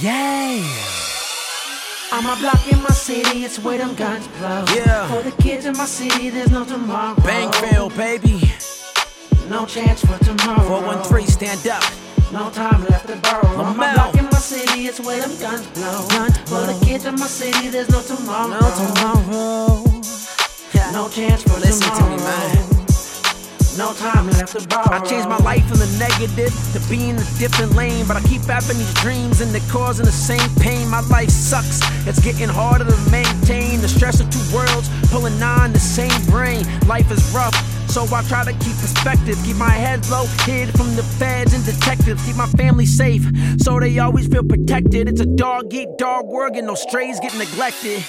Yeah. On my block in my city, it's where them guns blow. Yeah. For the kids in my city, there's no tomorrow. Bangville, baby. No chance for tomorrow. 413, stand up. No time left to borrow. On my Lomel. block in my city, it's where them guns blow. Guns For the kids in my city, there's no tomorrow. No tomorrow. Yeah. No chance for Listen to tomorrow. me, man. No time left to borrow. I changed my life from the negative to being a different lane. But I keep having these dreams and they're causing the same pain. My life sucks, it's getting harder to maintain. The stress of two worlds pulling on the same brain. Life is rough. So I try to keep perspective, keep my head low, hid from the feds and detectives, keep my family safe, so they always feel protected. It's a dog eat dog world, and no strays get neglected.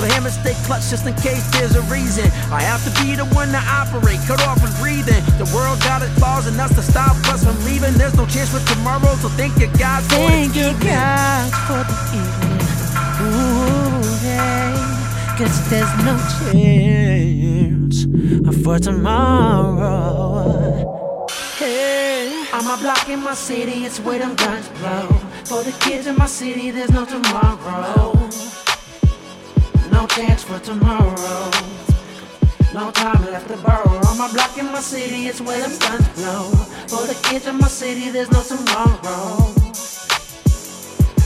So the hammer stay clutch just in case there's a reason. I have to be the one to operate, cut off and breathing. The world got its laws and us to stop us from leaving. There's no chance for tomorrow, so thank you God for Thank the you, evening. God, for the evening. Ooh, yeah. Cause there's no chance for tomorrow. Hey. I'm a block in my city, it's where them guns blow. For the kids in my city, there's no tomorrow. No chance for tomorrow. No time left to borrow. On my block in my city, it's where them guns blow. For the kids in my city, there's no tomorrow.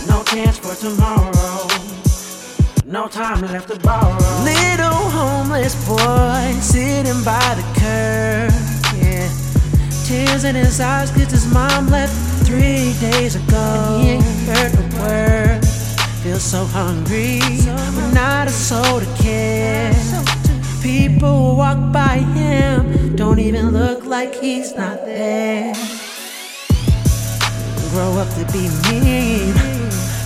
No chance for tomorrow. No time left to borrow. Little homeless boy sitting by the curb. Yeah. Tears in his eyes cause his mom left three days ago. And He ain't heard a word. So hungry, but not a soul to care. People walk by him don't even look like he's not there. Grow up to be mean,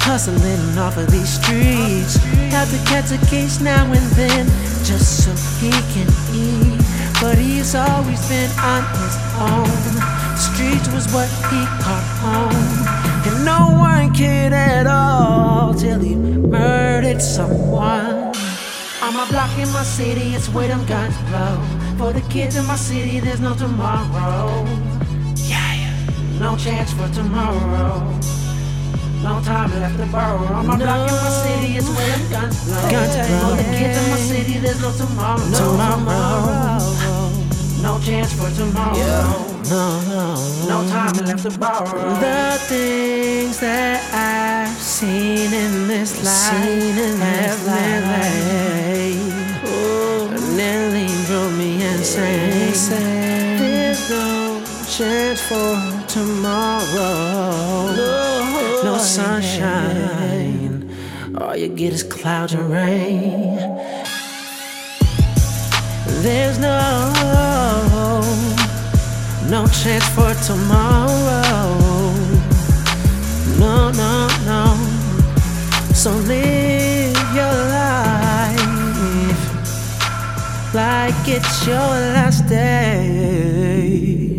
hustling off of these streets. Have to catch a case now and then just so he can eat. But he's always been on his own. The streets was what he called home. And no one cared block in my city, it's where them guns blow. For the kids in my city, there's no tomorrow. Yeah, no chance for tomorrow. No time left to borrow. On my block in my city, it's where them guns blow. Guns blow. For the kids in my city, there's no tomorrow. No Tomorrow. No chance for tomorrow. No, no. No time left to borrow. The things that I've seen in this life Seen in this have me insane. There's no chance for tomorrow. No sunshine. All you get is clouds and rain. There's no no chance for tomorrow. No, no, no. So like it's your last day.